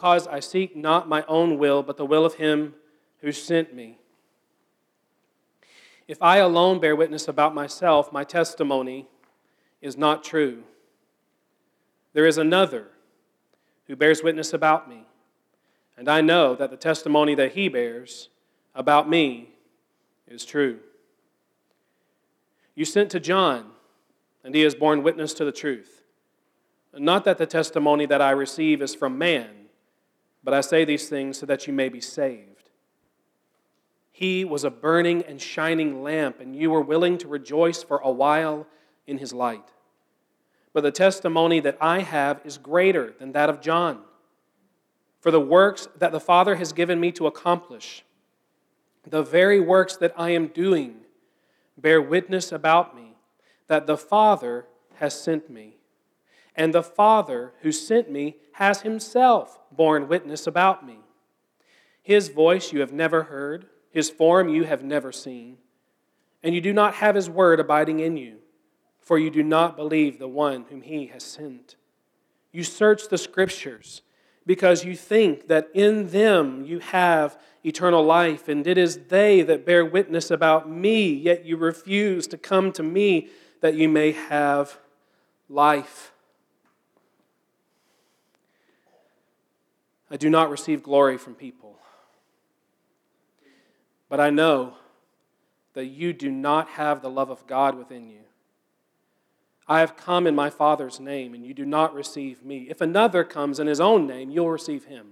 Because I seek not my own will, but the will of Him who sent me. If I alone bear witness about myself, my testimony is not true. There is another who bears witness about me, and I know that the testimony that he bears about me is true. You sent to John, and he has borne witness to the truth. Not that the testimony that I receive is from man, but I say these things so that you may be saved. He was a burning and shining lamp, and you were willing to rejoice for a while in his light. But the testimony that I have is greater than that of John. For the works that the Father has given me to accomplish, the very works that I am doing, bear witness about me that the Father has sent me. And the Father who sent me has himself borne witness about me. His voice you have never heard his form you have never seen, and you do not have his word abiding in you, for you do not believe the one whom he has sent. You search the scriptures because you think that in them you have eternal life, and it is they that bear witness about me, yet you refuse to come to me that you may have life. I do not receive glory from people. But I know that you do not have the love of God within you. I have come in my Father's name, and you do not receive me. If another comes in his own name, you'll receive him.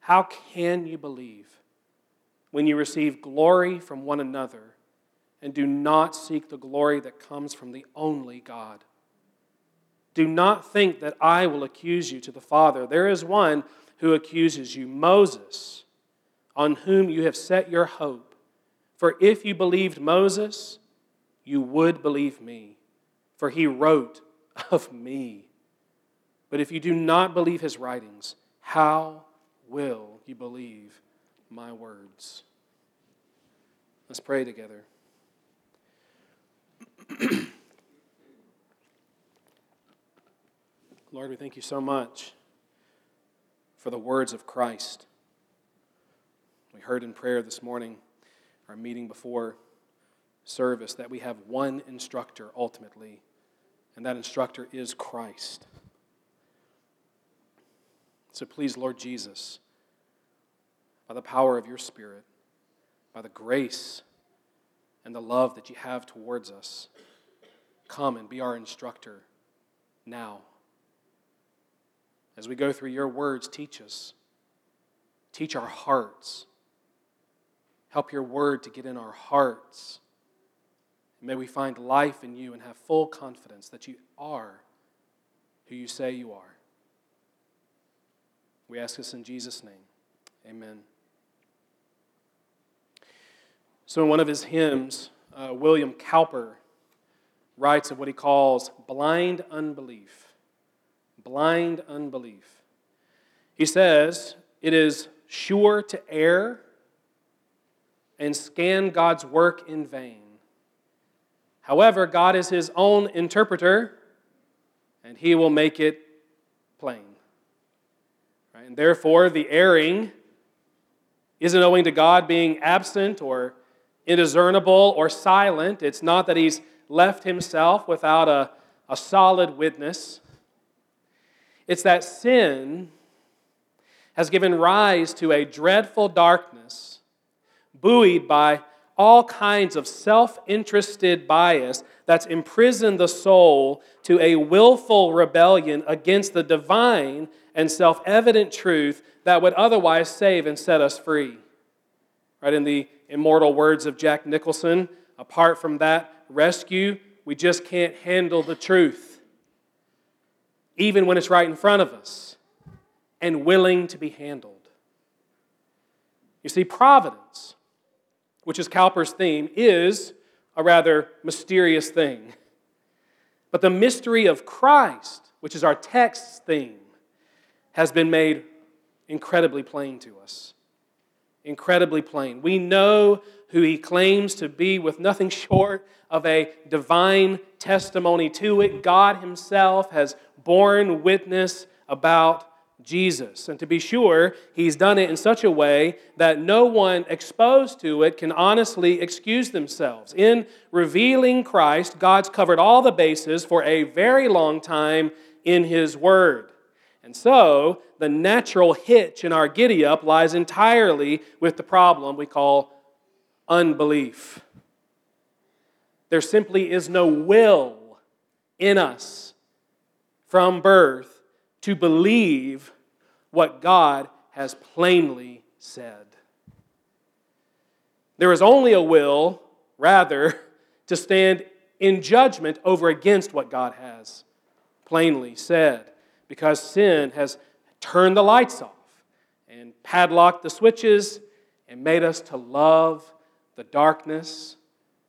How can you believe when you receive glory from one another and do not seek the glory that comes from the only God? Do not think that I will accuse you to the Father. There is one who accuses you, Moses on whom you have set your hope. For if you believed Moses, you would believe me, for he wrote of me. But if you do not believe his writings, how will you believe my words? Let's pray together. Lord, we thank you so much for the words of Christ. We heard in prayer this morning, our meeting before service, that we have one instructor ultimately, and that instructor is Christ. So please, Lord Jesus, by the power of your Spirit, by the grace and the love that you have towards us, come and be our instructor now. As we go through your words, teach us. Teach our hearts Help your word to get in our hearts. May we find life in you and have full confidence that you are who you say you are. We ask this in Jesus' name. Amen. So, in one of his hymns, uh, William Cowper writes of what he calls blind unbelief. Blind unbelief. He says, It is sure to err and scan God's work in vain. However, God is his own interpreter, and he will make it plain. Right? And therefore, the erring isn't owing to God being absent or indiscernible or silent. It's not that he's left himself without a, a solid witness. It's that sin has given rise to a dreadful darkness buoyed by all kinds of self interested bias that's imprisoned the soul to a willful rebellion against the divine and self evident truth that would otherwise save and set us free. Right, in the immortal words of Jack Nicholson, apart from that rescue, we just can't handle the truth, even when it's right in front of us. and willing to be handled. You see, providence, which is Cowper's theme, is a rather mysterious thing. But the mystery of Christ, which is our text's theme, has been made incredibly plain to us. Incredibly plain. We know who he claims to be with nothing short of a divine testimony to it. God himself has borne witness about Jesus. And to be sure, he's done it in such a way that no one exposed to it can honestly excuse themselves. In revealing Christ, God's covered all the bases for a very long time in his word. And so, the natural hitch in our giddy up lies entirely with the problem we call unbelief. There simply is no will in us from birth to believe what God has plainly said. There is only a will, rather, to stand in judgment over against what God has plainly said, because sin has turned the lights off and padlocked the switches and made us to love the darkness,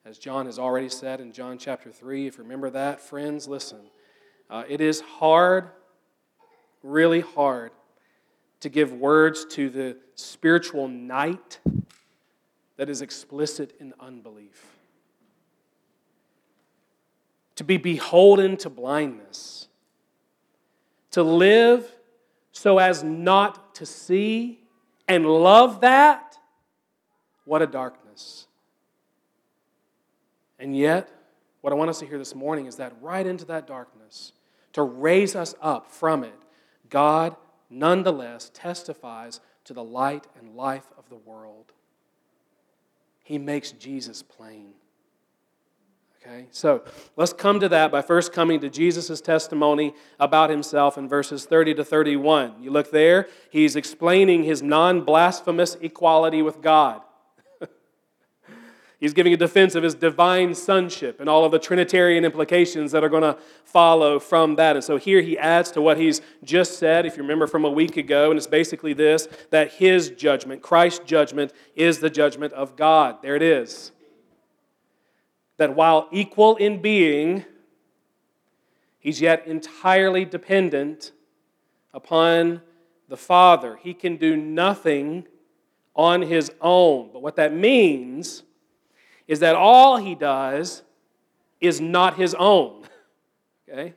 as John has already said in John chapter 3. If you remember that, friends, listen. Uh, it is hard, really hard, to give words to the spiritual night that is explicit in unbelief. To be beholden to blindness. To live so as not to see and love that, what a darkness. And yet, what I want us to hear this morning is that right into that darkness, to raise us up from it, God nonetheless testifies to the light and life of the world. He makes Jesus plain. Okay, so let's come to that by first coming to Jesus' testimony about himself in verses 30 to 31. You look there, he's explaining his non blasphemous equality with God. He's giving a defense of his divine sonship and all of the Trinitarian implications that are going to follow from that. And so here he adds to what he's just said, if you remember from a week ago, and it's basically this that his judgment, Christ's judgment, is the judgment of God. There it is. That while equal in being, he's yet entirely dependent upon the Father. He can do nothing on his own. But what that means is that all he does is not his own. Okay?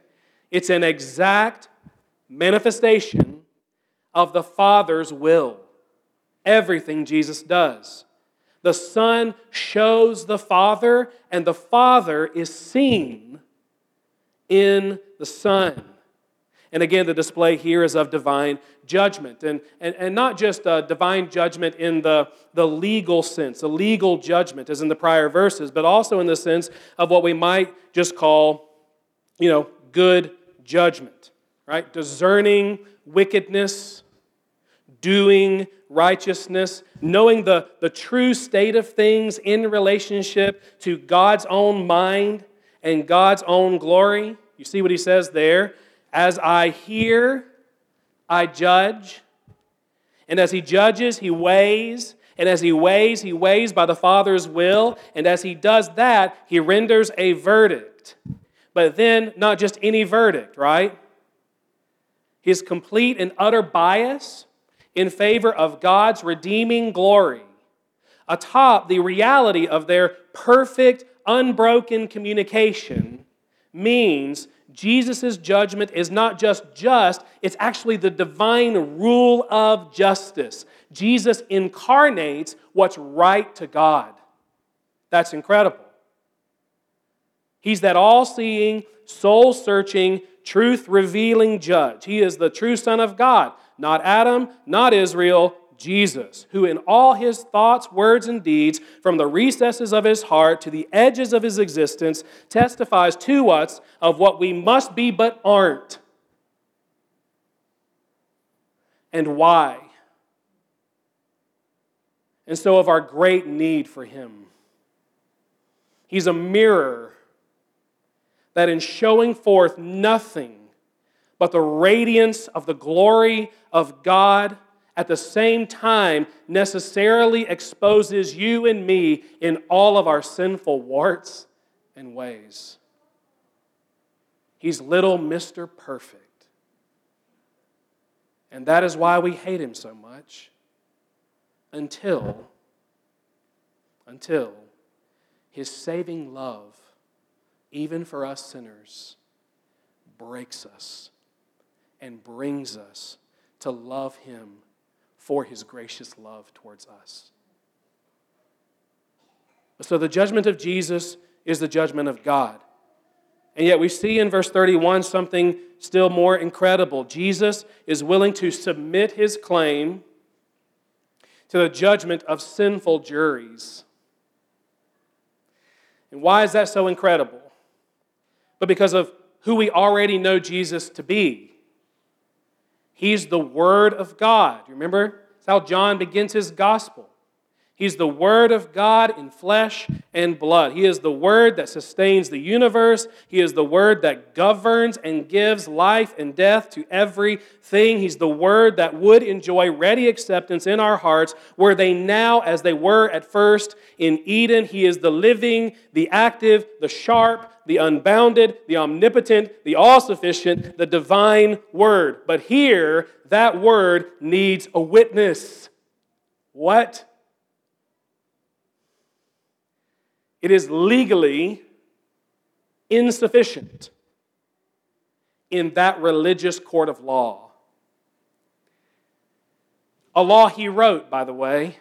It's an exact manifestation of the Father's will. Everything Jesus does. The Son shows the Father, and the Father is seen in the Son. And again, the display here is of divine judgment. And, and, and not just a divine judgment in the, the legal sense, a legal judgment as in the prior verses, but also in the sense of what we might just call, you know, good judgment, right? Discerning wickedness, doing righteousness, knowing the, the true state of things in relationship to God's own mind and God's own glory. You see what he says there? As I hear, I judge. And as he judges, he weighs. And as he weighs, he weighs by the Father's will. And as he does that, he renders a verdict. But then, not just any verdict, right? His complete and utter bias in favor of God's redeeming glory, atop the reality of their perfect, unbroken communication, means Jesus' judgment is not just just, it's actually the divine rule of justice. Jesus incarnates what's right to God. That's incredible. He's that all seeing, soul searching, truth revealing judge. He is the true Son of God, not Adam, not Israel, Jesus, who in all his thoughts, words, and deeds, from the recesses of his heart to the edges of his existence, testifies to us of what we must be but aren't. And why. And so, of our great need for him. He's a mirror that, in showing forth nothing but the radiance of the glory of God at the same time necessarily exposes you and me in all of our sinful warts and ways. He's little Mr. Perfect. And that is why we hate him so much until until his saving love even for us sinners breaks us and brings us to love him for his gracious love towards us. So the judgment of Jesus is the judgment of God. And yet we see in verse 31 something still more incredible. Jesus is willing to submit his claim to the judgment of sinful juries. And why is that so incredible? But because of who we already know Jesus to be. He's the Word of God. You Remember? That's how John begins his gospel. He's the Word of God in flesh and blood. He is the Word that sustains the universe. He is the Word that governs and gives life and death to everything. He's the Word that would enjoy ready acceptance in our hearts, were they now as they were at first in Eden. He is the living, the active, the sharp, the unbounded, the omnipotent, the all sufficient, the divine Word. But here, that Word needs a witness. What? It is legally insufficient in that religious court of law. A law he wrote, by the way,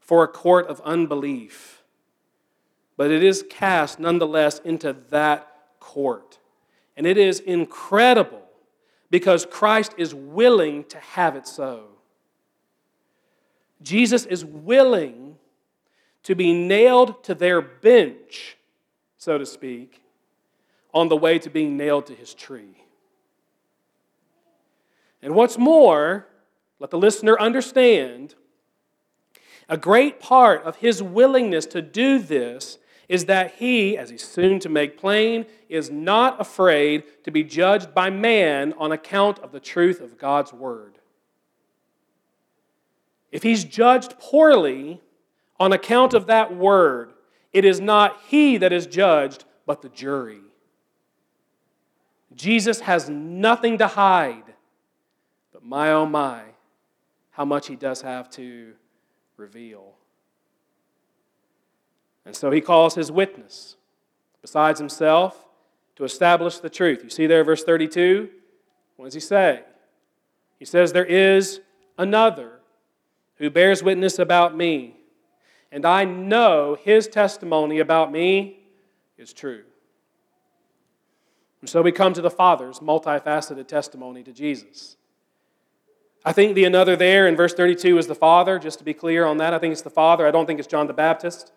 for a court of unbelief. But it is cast nonetheless into that court. And it is incredible because Christ is willing to have it so. Jesus is willing to be nailed to their bench, so to speak, on the way to being nailed to his tree. And what's more, let the listener understand, a great part of his willingness to do this is that he, as he's soon to make plain, is not afraid to be judged by man on account of the truth of God's word. If he's judged poorly, on account of that word, it is not he that is judged, but the jury. Jesus has nothing to hide, but my oh my, how much he does have to reveal. And so he calls his witness, besides himself, to establish the truth. You see there, verse 32? What does he say? He says, There is another who bears witness about me and I know his testimony about me is true. And so we come to the Father's multifaceted testimony to Jesus. I think the another there in verse 32 is the Father, just to be clear on that. I think it's the Father. I don't think it's John the Baptist.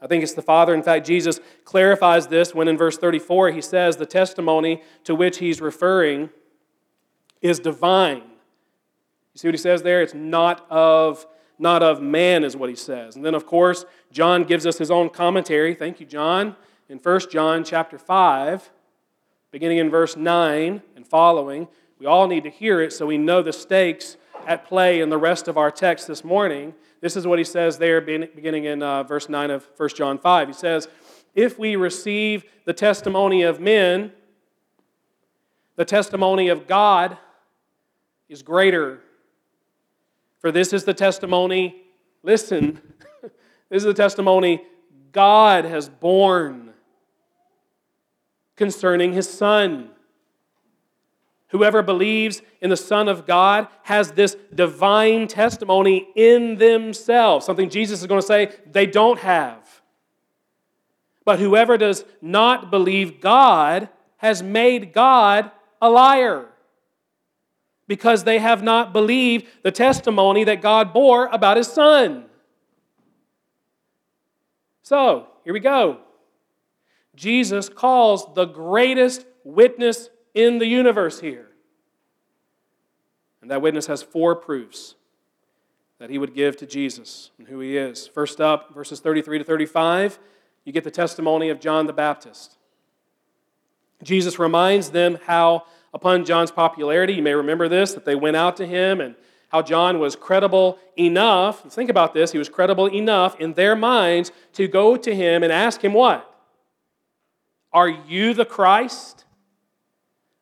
I think it's the Father. In fact, Jesus clarifies this when in verse 34 he says the testimony to which he's referring is divine. You see what he says there? It's not of not of man, is what he says. And then, of course, John gives us his own commentary. Thank you, John. In 1 John chapter 5, beginning in verse 9 and following, we all need to hear it so we know the stakes at play in the rest of our text this morning. This is what he says there, beginning in uh, verse 9 of 1 John 5. He says, If we receive the testimony of men, the testimony of God is greater for this is the testimony, listen, this is the testimony God has borne concerning his Son. Whoever believes in the Son of God has this divine testimony in themselves, something Jesus is going to say they don't have. But whoever does not believe God has made God a liar because they have not believed the testimony that God bore about his son. So, here we go. Jesus calls the greatest witness in the universe here. And that witness has four proofs that he would give to Jesus and who he is. First up, verses 33 to 35, you get the testimony of John the Baptist. Jesus reminds them how, upon John's popularity, you may remember this, that they went out to him and how John was credible enough. Think about this. He was credible enough in their minds to go to him and ask him what? Are you the Christ?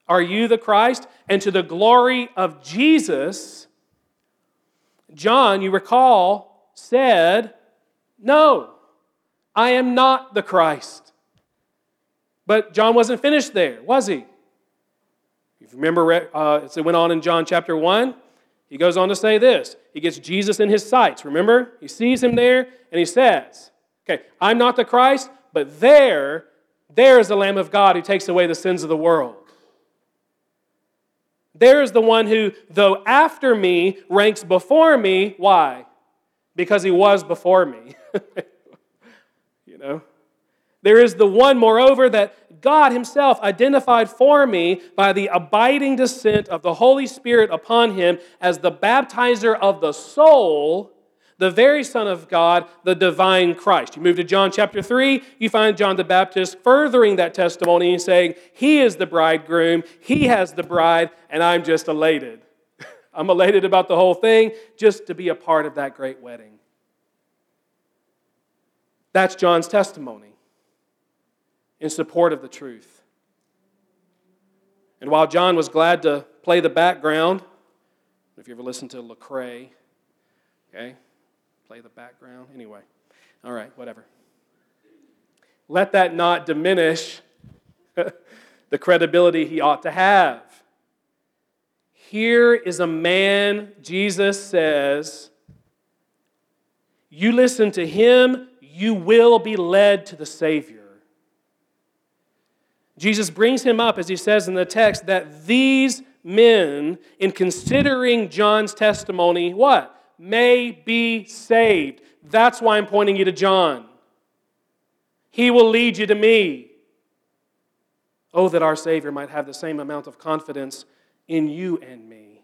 Are you the Christ? And to the glory of Jesus, John, you recall, said, No, I am not the Christ. But John wasn't finished there, was he? If you remember, uh, it went on in John chapter 1. He goes on to say this. He gets Jesus in his sights, remember? He sees him there and he says, Okay, I'm not the Christ, but there, there is the Lamb of God who takes away the sins of the world. There is the one who, though after me, ranks before me. Why? Because he was before me. you know? There is the one, moreover, that God Himself identified for me by the abiding descent of the Holy Spirit upon Him as the baptizer of the soul, the very Son of God, the divine Christ. You move to John chapter 3, you find John the Baptist furthering that testimony and saying, He is the bridegroom, He has the bride, and I'm just elated. I'm elated about the whole thing just to be a part of that great wedding. That's John's testimony in support of the truth. And while John was glad to play the background, if you ever listened to Lecrae, okay, play the background. Anyway, all right, whatever. Let that not diminish the credibility he ought to have. Here is a man, Jesus says, you listen to him, you will be led to the Savior. Jesus brings him up, as he says in the text, that these men, in considering John's testimony, what? May be saved. That's why I'm pointing you to John. He will lead you to me. Oh, that our Savior might have the same amount of confidence in you and me.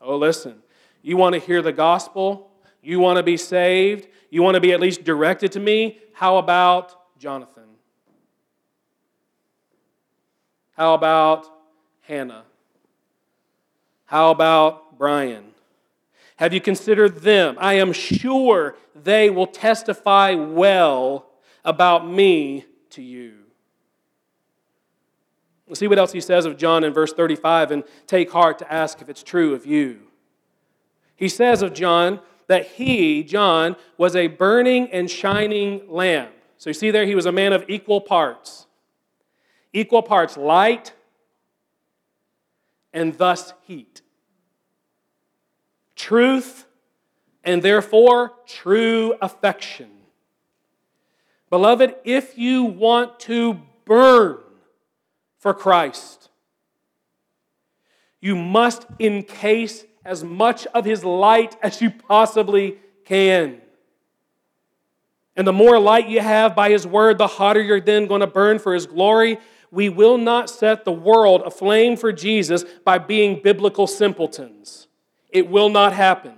Oh, listen, you want to hear the gospel? You want to be saved? You want to be at least directed to me? How about Jonathan? How about Hannah? How about Brian? Have you considered them? I am sure they will testify well about me to you. See what else he says of John in verse 35 and take heart to ask if it's true of you. He says of John that he, John, was a burning and shining lamp. So you see there, he was a man of equal parts equal parts light and thus heat. Truth and therefore true affection. Beloved, if you want to burn for Christ, you must encase as much of his light as you possibly can. And the more light you have by his word, the hotter you're then going to burn for his glory we will not set the world aflame for Jesus by being biblical simpletons. It will not happen.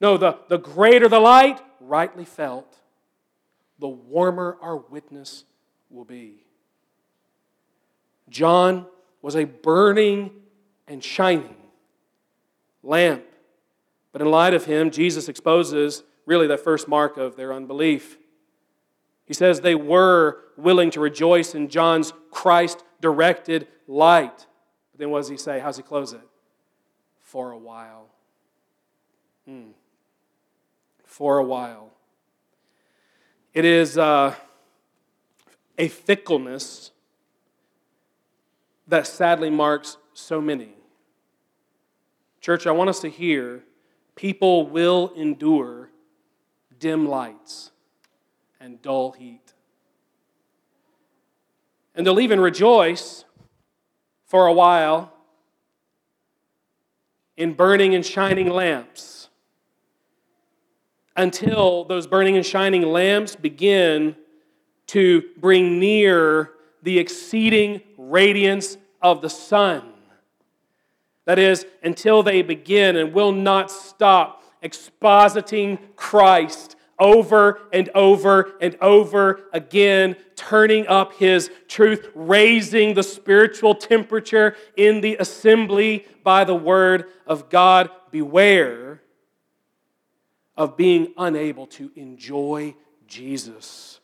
No, the, the greater the light, rightly felt, the warmer our witness will be. John was a burning and shining lamp. But in light of him, Jesus exposes really the first mark of their unbelief. He says they were willing to rejoice in John's Christ directed light. But then what does he say? How's he close it? For a while. Hmm. For a while. It is uh, a fickleness that sadly marks so many. Church, I want us to hear people will endure dim lights and dull heat. And they'll even rejoice for a while in burning and shining lamps until those burning and shining lamps begin to bring near the exceeding radiance of the sun. That is, until they begin and will not stop expositing Christ over and over and over again, turning up his truth, raising the spiritual temperature in the assembly by the word of God. Beware of being unable to enjoy Jesus.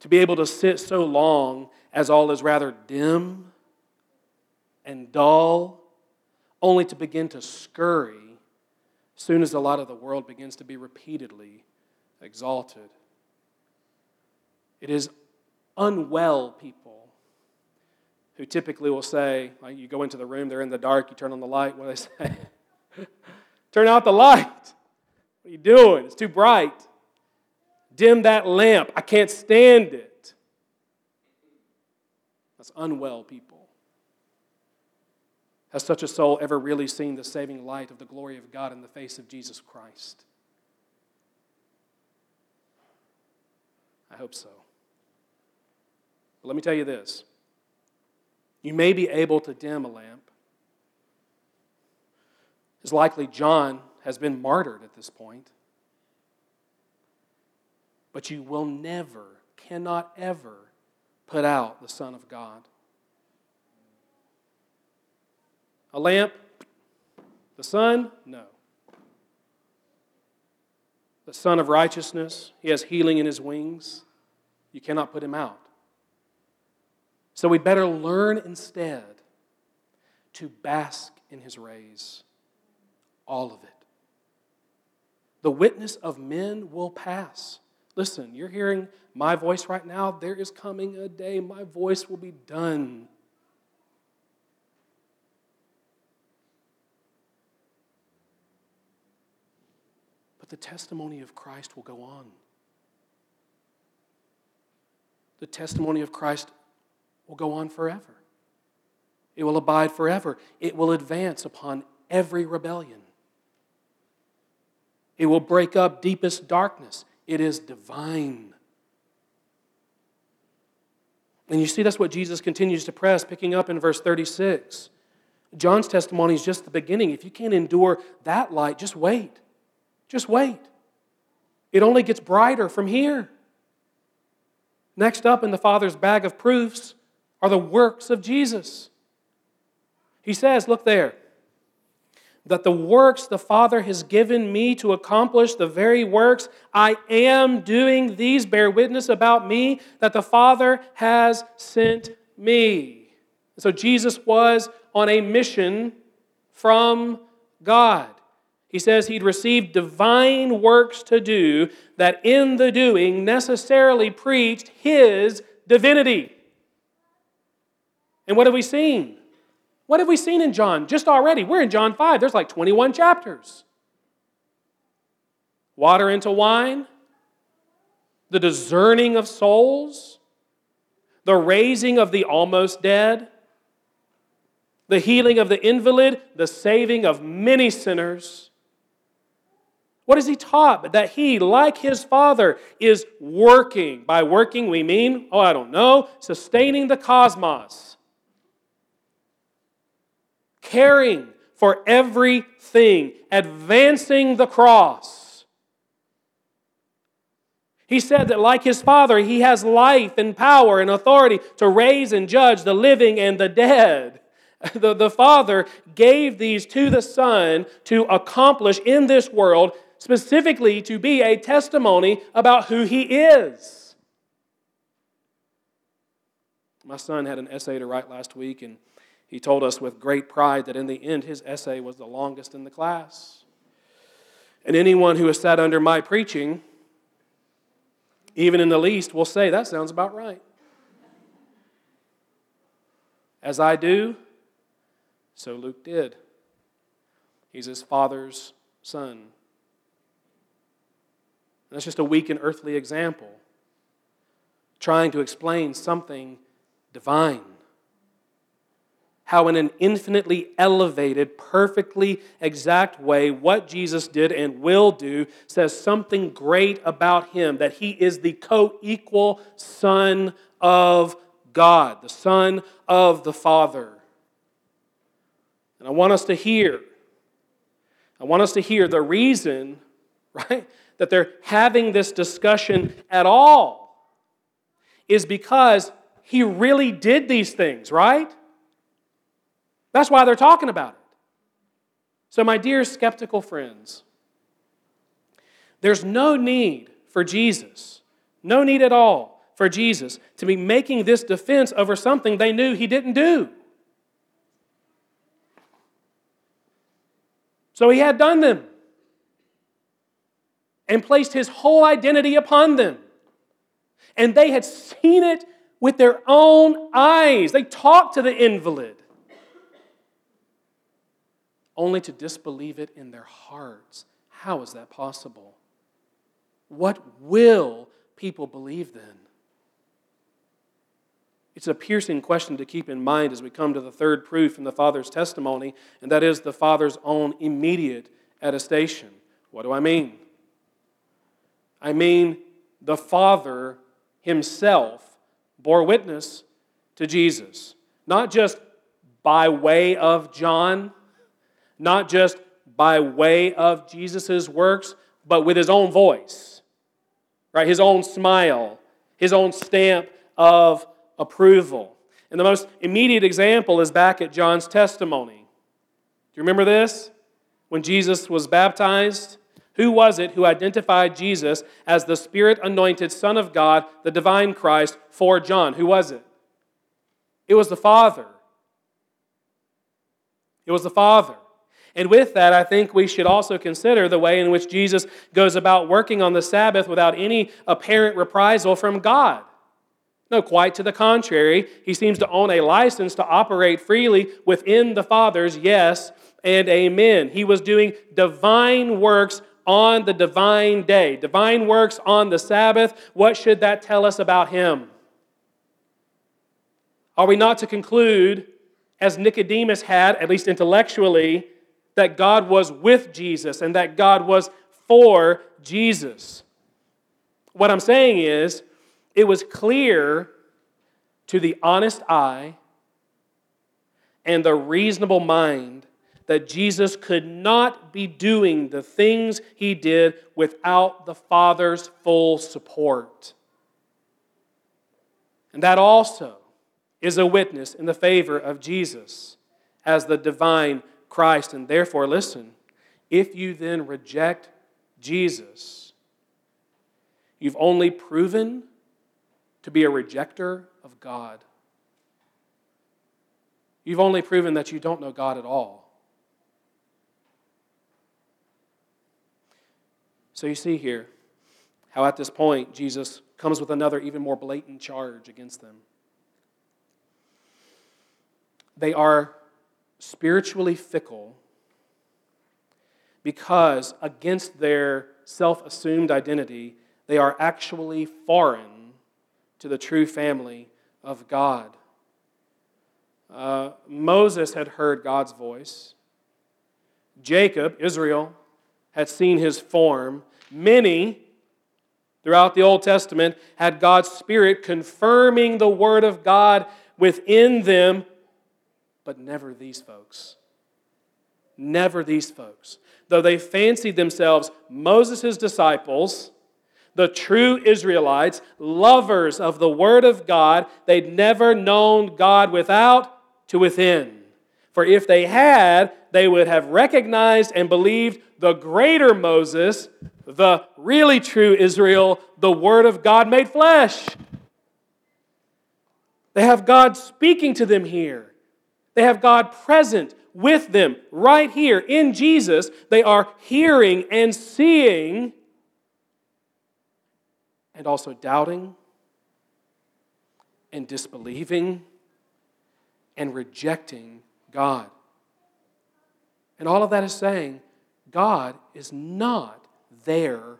To be able to sit so long as all is rather dim and dull, only to begin to scurry soon as the light of the world begins to be repeatedly exalted. It is unwell people who typically will say, like you go into the room, they're in the dark, you turn on the light, what do they say? turn out the light. What are you doing? It's too bright. Dim that lamp. I can't stand it. That's unwell people. Has such a soul ever really seen the saving light of the glory of God in the face of Jesus Christ? I hope so. But let me tell you this you may be able to dim a lamp. It's likely John has been martyred at this point. But you will never, cannot ever put out the Son of God. A lamp? The sun? No. The Son of Righteousness, He has healing in His wings. You cannot put Him out. So we better learn instead to bask in His rays. All of it. The witness of men will pass. Listen, you're hearing my voice right now. There is coming a day my voice will be done. But the testimony of Christ will go on. The testimony of Christ will go on forever. It will abide forever. It will advance upon every rebellion. It will break up deepest darkness. It is divine. And you see, that's what Jesus continues to press, picking up in verse 36. John's testimony is just the beginning. If you can't endure that light, just wait. Just wait. It only gets brighter from here. Next up in the Father's bag of proofs are the works of Jesus. He says, look there, that the works the Father has given me to accomplish, the very works I am doing, these bear witness about me that the Father has sent me. So Jesus was on a mission from God. He says he'd received divine works to do that in the doing necessarily preached his divinity. And what have we seen? What have we seen in John just already? We're in John 5. There's like 21 chapters. Water into wine, the discerning of souls, the raising of the almost dead, the healing of the invalid, the saving of many sinners what is he taught? That he, like his father, is working. By working, we mean, oh, I don't know, sustaining the cosmos, caring for everything, advancing the cross. He said that, like his father, he has life and power and authority to raise and judge the living and the dead. The, the Father gave these to the Son to accomplish in this world specifically to be a testimony about who he is. My son had an essay to write last week, and he told us with great pride that in the end, his essay was the longest in the class. And anyone who has sat under my preaching, even in the least, will say, That sounds about right. As I do, so Luke did. He's his father's son. That's just a weak and earthly example, trying to explain something divine. How, in an infinitely elevated, perfectly exact way, what Jesus did and will do says something great about him that he is the co equal Son of God, the Son of the Father. And I want us to hear, I want us to hear the reason right? That they're having this discussion at all is because he really did these things, right? That's why they're talking about it. So, my dear skeptical friends, there's no need for Jesus, no need at all for Jesus to be making this defense over something they knew he didn't do. So he had done them and placed his whole identity upon them. And they had seen it with their own eyes. They talked to the invalid, only to disbelieve it in their hearts. How is that possible? What will people believe then? It's a piercing question to keep in mind as we come to the third proof in the Father's testimony, and that is the Father's own immediate attestation. What do I mean? I mean, the Father himself bore witness to Jesus, not just by way of John, not just by way of Jesus' works, but with his own voice, right? His own smile, his own stamp of approval. And the most immediate example is back at John's testimony. Do you remember this? When Jesus was baptized, who was it who identified Jesus as the Spirit anointed Son of God, the divine Christ, for John? Who was it? It was the Father. It was the Father. And with that, I think we should also consider the way in which Jesus goes about working on the Sabbath without any apparent reprisal from God. No, quite to the contrary. He seems to own a license to operate freely within the Father's yes and amen. He was doing divine works on the divine day, divine works on the Sabbath. What should that tell us about him? Are we not to conclude, as Nicodemus had, at least intellectually, that God was with Jesus and that God was for Jesus? What I'm saying is, it was clear to the honest eye and the reasonable mind that Jesus could not be doing the things he did without the Father's full support. And that also is a witness in the favor of Jesus as the divine Christ. And therefore, listen, if you then reject Jesus, you've only proven to be a rejecter of God. You've only proven that you don't know God at all. So you see here how at this point Jesus comes with another, even more blatant charge against them. They are spiritually fickle because, against their self assumed identity, they are actually foreign to the true family of God. Uh, Moses had heard God's voice. Jacob, Israel, had seen his form. Many throughout the Old Testament had God's Spirit confirming the Word of God within them, but never these folks. Never these folks. Though they fancied themselves Moses' disciples, the true Israelites, lovers of the Word of God, they'd never known God without to within. For if they had, they would have recognized and believed the greater Moses, the really true Israel, the Word of God made flesh. They have God speaking to them here. They have God present with them right here in Jesus. They are hearing and seeing and also doubting and disbelieving and rejecting God. And all of that is saying God is not their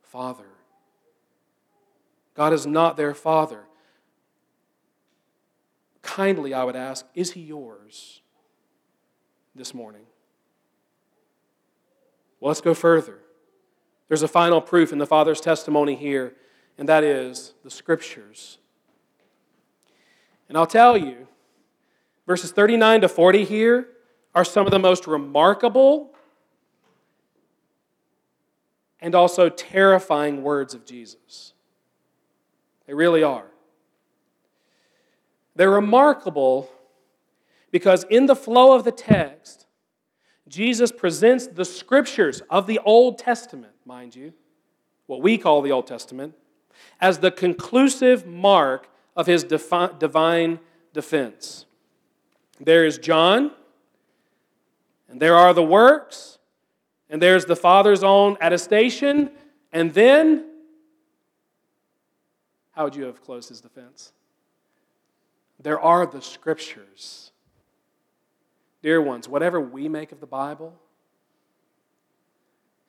Father. God is not their Father. Kindly, I would ask, is He yours this morning? Well, let's go further. There's a final proof in the Father's testimony here and that is the Scriptures. And I'll tell you, verses 39 to 40 here are some of the most remarkable and also terrifying words of Jesus. They really are. They're remarkable because in the flow of the text, Jesus presents the scriptures of the Old Testament, mind you, what we call the Old Testament, as the conclusive mark of his defi- divine defense. There is John, and there are the works, and there's the Father's own attestation, and then, how would you have closed his defense? There are the scriptures. Dear ones, whatever we make of the Bible,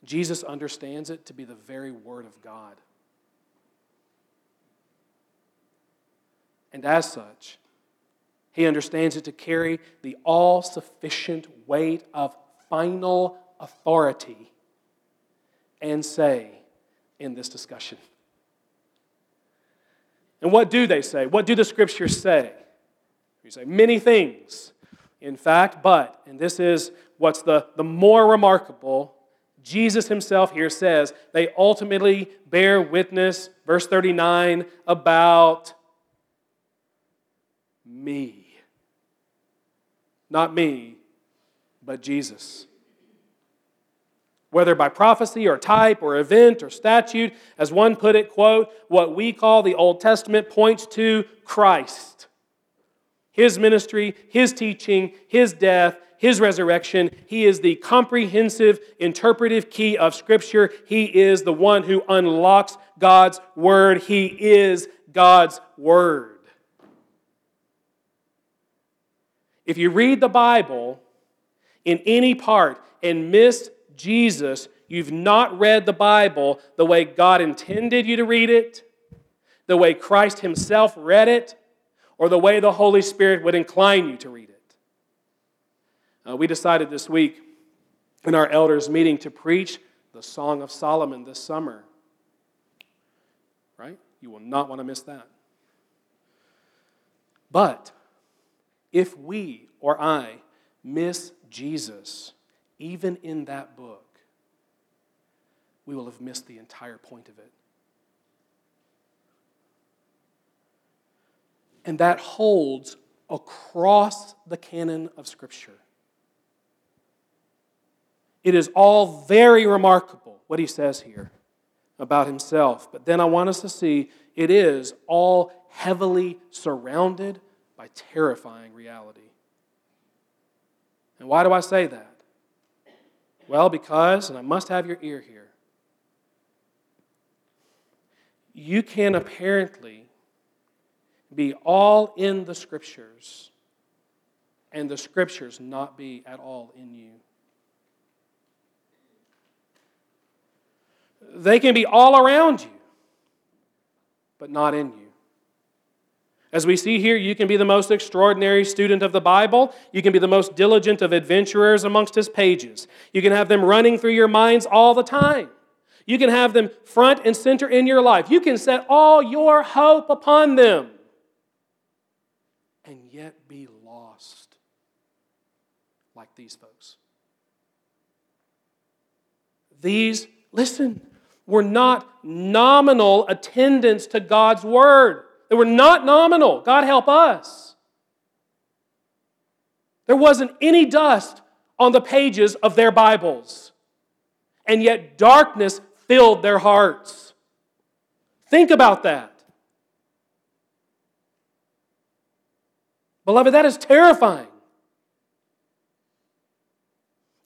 Jesus understands it to be the very Word of God. And as such, he understands it to carry the all sufficient weight of final authority and say in this discussion. And what do they say? What do the scriptures say? You say many things. In fact, but, and this is what's the, the more remarkable, Jesus himself here says they ultimately bear witness, verse 39, about me. Not me, but Jesus. Whether by prophecy or type or event or statute, as one put it, quote, what we call the Old Testament points to Christ. His ministry, His teaching, His death, His resurrection. He is the comprehensive interpretive key of Scripture. He is the one who unlocks God's Word. He is God's Word. If you read the Bible in any part and miss Jesus, you've not read the Bible the way God intended you to read it, the way Christ Himself read it, or the way the Holy Spirit would incline you to read it. Uh, we decided this week in our elders' meeting to preach the Song of Solomon this summer. Right? You will not want to miss that. But if we or I miss Jesus, even in that book, we will have missed the entire point of it. And that holds across the canon of Scripture. It is all very remarkable what he says here about himself. But then I want us to see it is all heavily surrounded by terrifying reality. And why do I say that? Well, because, and I must have your ear here, you can apparently be all in the Scriptures and the Scriptures not be at all in you. They can be all around you, but not in you. As we see here, you can be the most extraordinary student of the Bible. You can be the most diligent of adventurers amongst its pages. You can have them running through your minds all the time. You can have them front and center in your life. You can set all your hope upon them and yet be lost like these folks. These, listen, were not nominal attendants to God's Word. They were not nominal. God help us. There wasn't any dust on the pages of their Bibles, and yet darkness filled their hearts. Think about that. Beloved, that is terrifying.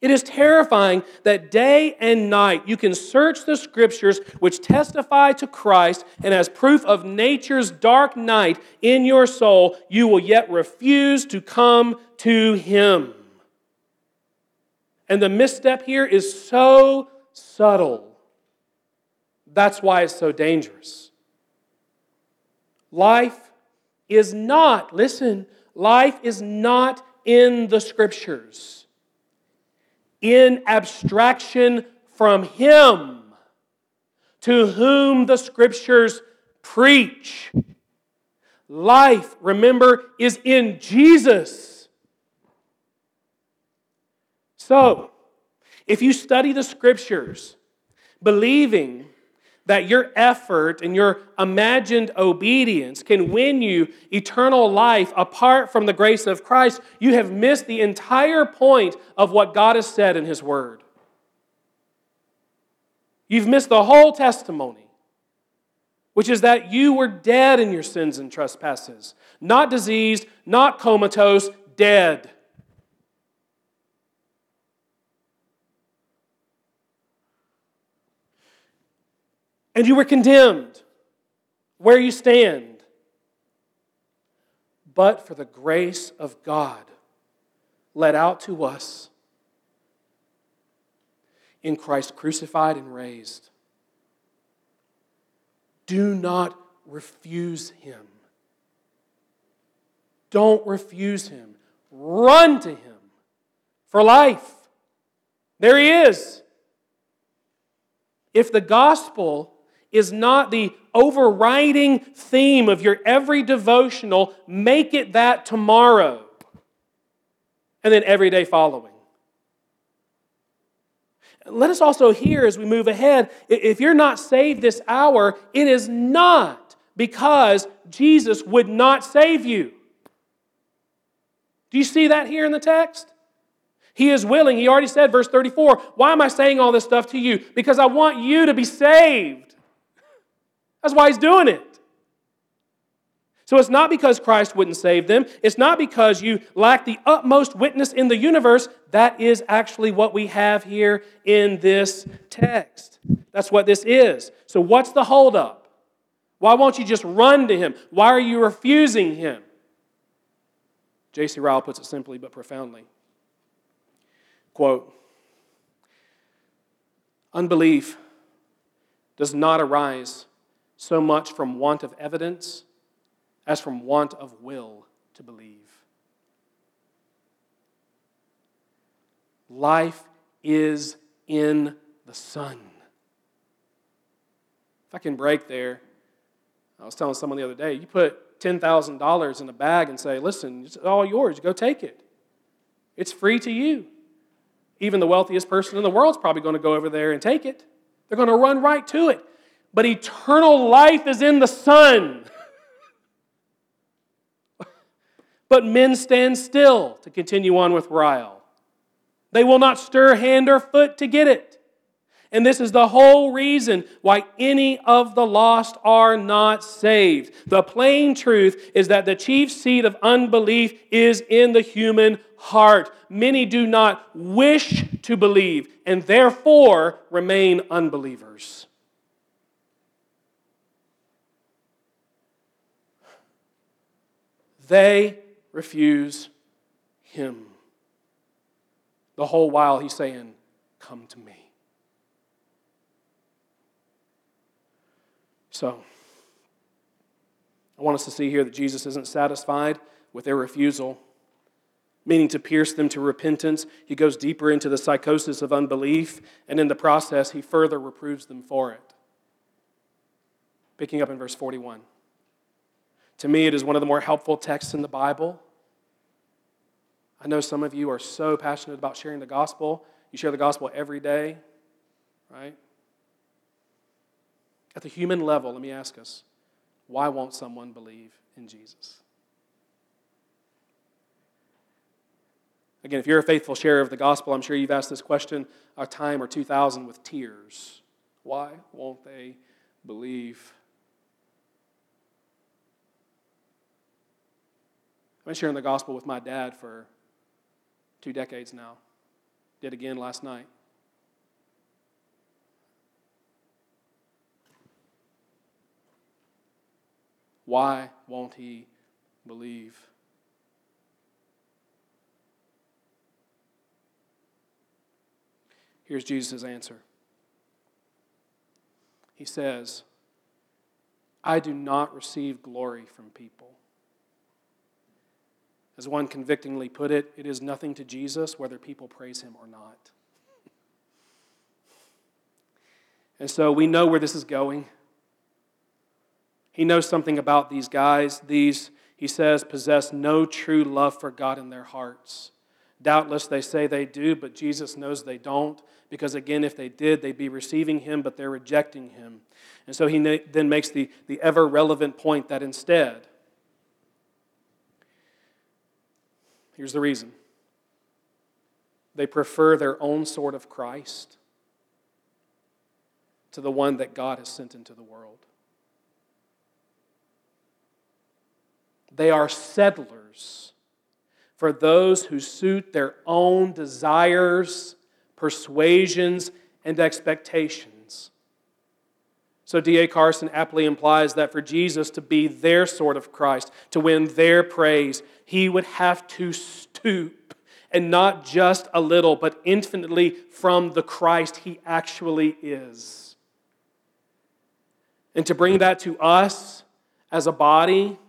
It is terrifying that day and night you can search the scriptures which testify to Christ, and as proof of nature's dark night in your soul, you will yet refuse to come to Him. And the misstep here is so subtle. That's why it's so dangerous. Life is not, listen, life is not in the scriptures in abstraction from Him to whom the Scriptures preach. Life, remember, is in Jesus. So, if you study the Scriptures believing that your effort and your imagined obedience can win you eternal life apart from the grace of Christ, you have missed the entire point of what God has said in His Word. You've missed the whole testimony, which is that you were dead in your sins and trespasses, not diseased, not comatose, dead. And you were condemned where you stand. But for the grace of God let out to us in Christ crucified and raised. Do not refuse him. Don't refuse him. Run to him for life. There he is. If the gospel is not the overriding theme of your every devotional, make it that tomorrow. And then every day following. Let us also hear as we move ahead if you're not saved this hour, it is not because Jesus would not save you. Do you see that here in the text? He is willing. He already said, verse 34, Why am I saying all this stuff to you? Because I want you to be saved. That's why he's doing it. So it's not because Christ wouldn't save them. It's not because you lack the utmost witness in the universe. That is actually what we have here in this text. That's what this is. So what's the holdup? Why won't you just run to him? Why are you refusing him? J.C. Ryle puts it simply but profoundly. Quote Unbelief does not arise so much from want of evidence as from want of will to believe. Life is in the Son. If I can break there, I was telling someone the other day, you put $10,000 in a bag and say, listen, it's all yours, go take it. It's free to you. Even the wealthiest person in the world is probably going to go over there and take it. They're going to run right to it but eternal life is in the Son. but men stand still to continue on with Ryle. They will not stir hand or foot to get it. And this is the whole reason why any of the lost are not saved. The plain truth is that the chief seed of unbelief is in the human heart. Many do not wish to believe and therefore remain unbelievers. They refuse him. The whole while he's saying, Come to me. So, I want us to see here that Jesus isn't satisfied with their refusal, meaning to pierce them to repentance. He goes deeper into the psychosis of unbelief, and in the process, he further reproves them for it. Picking up in verse 41. To me, it is one of the more helpful texts in the Bible. I know some of you are so passionate about sharing the gospel. You share the gospel every day, right? At the human level, let me ask us why won't someone believe in Jesus? Again, if you're a faithful sharer of the gospel, I'm sure you've asked this question a time or 2,000 with tears. Why won't they believe? I've been sharing the gospel with my dad for two decades now. Did again last night. Why won't he believe? Here's Jesus' answer. He says, I do not receive glory from people. As one convictingly put it, it is nothing to Jesus whether people praise him or not. And so we know where this is going. He knows something about these guys. These, he says, possess no true love for God in their hearts. Doubtless they say they do, but Jesus knows they don't, because again, if they did, they'd be receiving him, but they're rejecting him. And so he then makes the, the ever relevant point that instead, here's the reason they prefer their own sort of Christ to the one that God has sent into the world. They are settlers for those who suit their own desires, persuasions, and expectations. So, D.A. Carson aptly implies that for Jesus to be their sort of Christ, to win their praise, he would have to stoop, and not just a little, but infinitely from the Christ he actually is. And to bring that to us as a body,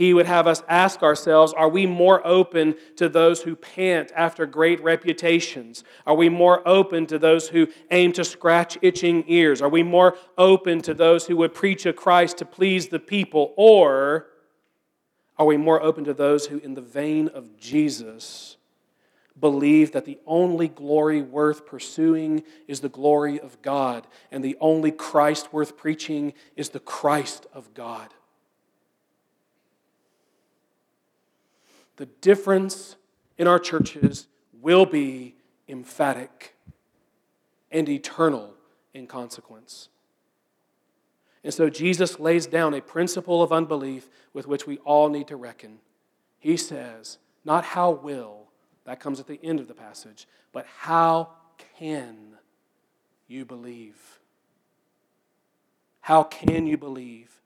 he would have us ask ourselves are we more open to those who pant after great reputations? Are we more open to those who aim to scratch itching ears? Are we more open to those who would preach a Christ to please the people? Or are we more open to those who, in the vein of Jesus, believe that the only glory worth pursuing is the glory of God, and the only Christ worth preaching is the Christ of God? The difference in our churches will be emphatic and eternal in consequence. And so Jesus lays down a principle of unbelief with which we all need to reckon. He says, not how will, that comes at the end of the passage, but how can you believe? How can you believe?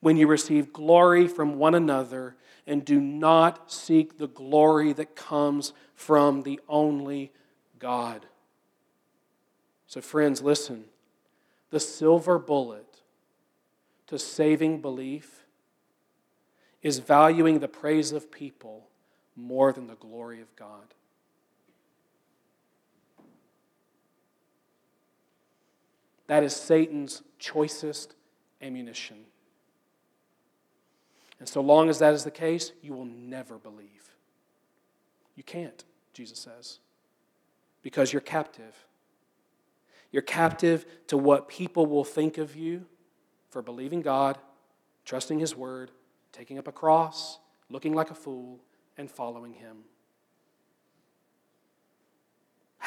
When you receive glory from one another and do not seek the glory that comes from the only God. So, friends, listen. The silver bullet to saving belief is valuing the praise of people more than the glory of God. That is Satan's choicest ammunition. And so long as that is the case, you will never believe. You can't, Jesus says, because you're captive. You're captive to what people will think of you for believing God, trusting His word, taking up a cross, looking like a fool, and following Him.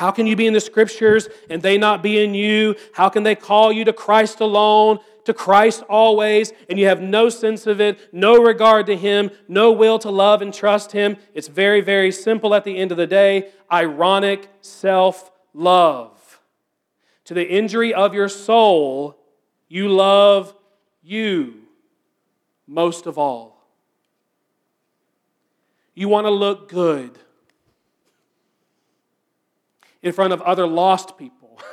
How can you be in the scriptures and they not be in you? How can they call you to Christ alone to Christ always, and you have no sense of it, no regard to Him, no will to love and trust Him. It's very, very simple at the end of the day ironic self love. To the injury of your soul, you love you most of all. You want to look good in front of other lost people.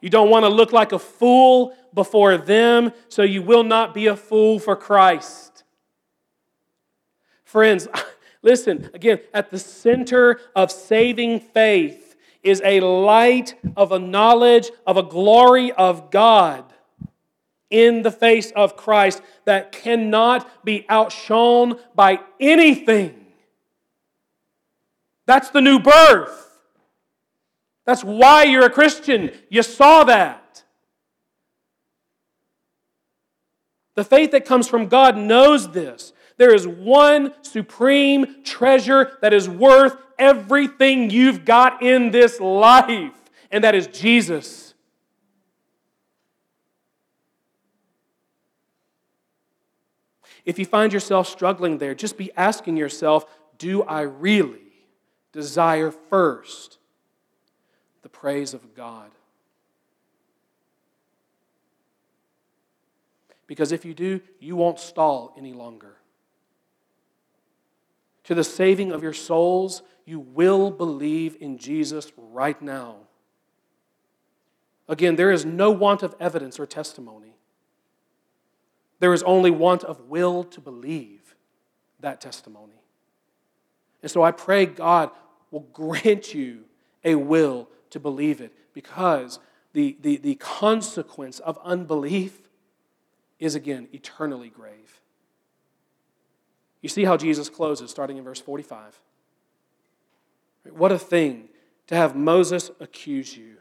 You don't want to look like a fool before them, so you will not be a fool for Christ. Friends, listen, again, at the center of saving faith is a light of a knowledge of a glory of God in the face of Christ that cannot be outshone by anything. That's the new birth. That's why you're a Christian. You saw that. The faith that comes from God knows this. There is one supreme treasure that is worth everything you've got in this life, and that is Jesus. If you find yourself struggling there, just be asking yourself do I really desire first the praise of God. Because if you do, you won't stall any longer. To the saving of your souls, you will believe in Jesus right now. Again, there is no want of evidence or testimony. There is only want of will to believe that testimony. And so I pray God will grant you a will to believe it because the, the, the consequence of unbelief is again eternally grave. You see how Jesus closes, starting in verse 45. What a thing to have Moses accuse you,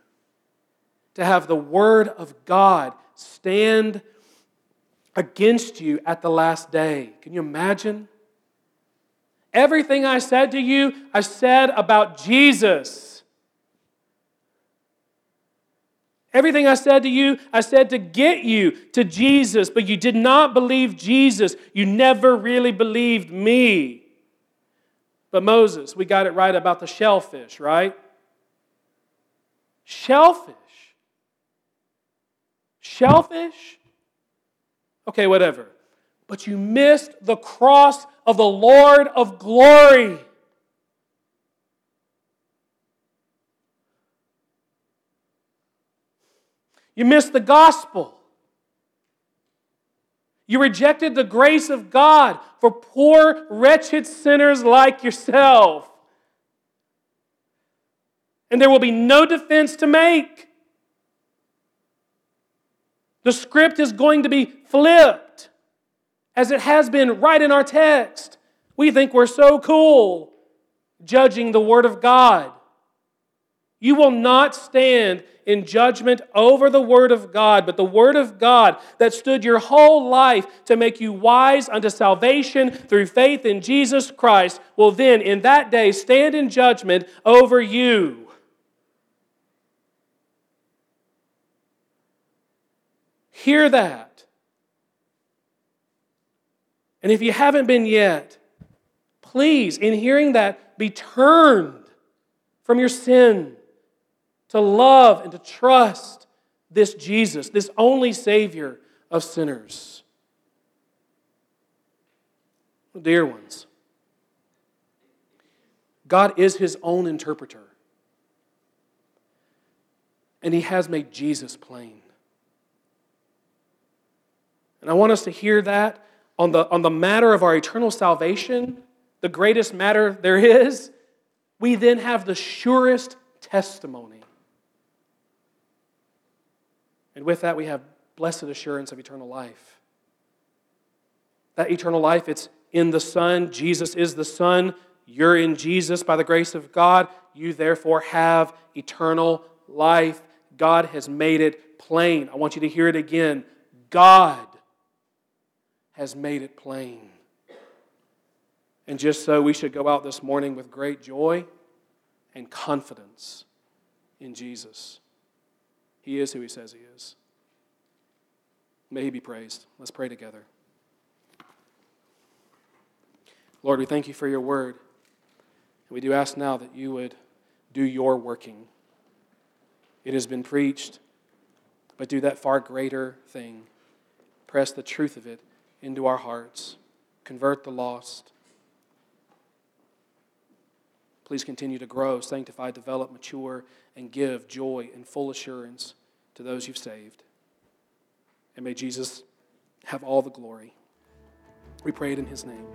to have the word of God stand against you at the last day. Can you imagine? Everything I said to you, I said about Jesus. Everything I said to you, I said to get you to Jesus, but you did not believe Jesus. You never really believed me. But Moses, we got it right about the shellfish, right? Shellfish. Shellfish? Okay, whatever. But you missed the cross of the Lord of glory. You missed the gospel. You rejected the grace of God for poor, wretched sinners like yourself. And there will be no defense to make. The script is going to be flipped, as it has been right in our text. We think we're so cool judging the Word of God. You will not stand in judgment over the Word of God, but the Word of God that stood your whole life to make you wise unto salvation through faith in Jesus Christ will then, in that day, stand in judgment over you. Hear that. And if you haven't been yet, please, in hearing that, be turned from your sin to love and to trust this Jesus, this only Savior of sinners. Dear ones, God is His own interpreter, and He has made Jesus plain. And I want us to hear that on the, on the matter of our eternal salvation, the greatest matter there is, we then have the surest testimony and with that, we have blessed assurance of eternal life. That eternal life, it's in the Son. Jesus is the Son. You're in Jesus by the grace of God. You therefore have eternal life. God has made it plain. I want you to hear it again. God has made it plain. And just so, we should go out this morning with great joy and confidence in Jesus. He is who he says he is. May he be praised. Let's pray together. Lord, we thank you for your word. And we do ask now that you would do your working. It has been preached, but do that far greater thing. Press the truth of it into our hearts, convert the lost. Please continue to grow, sanctify, develop, mature, and give joy and full assurance to those you've saved. And may Jesus have all the glory. We pray it in his name.